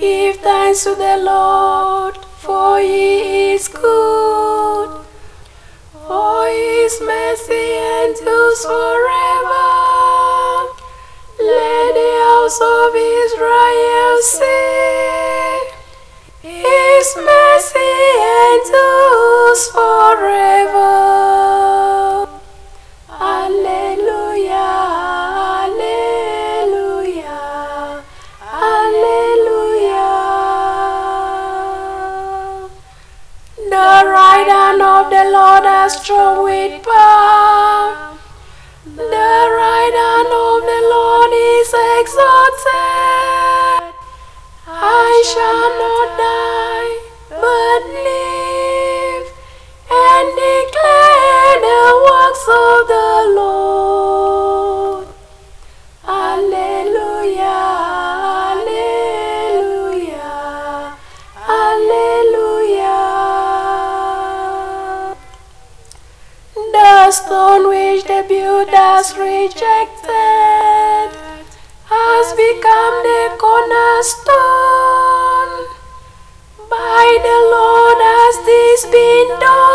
thanks to the Lord, for he is good. For his mercy hand of the Lord is strong with power. The right hand of the Lord is exalted. I shall not die, but live Stone which the builders rejected has become the cornerstone. By the Lord has this been done.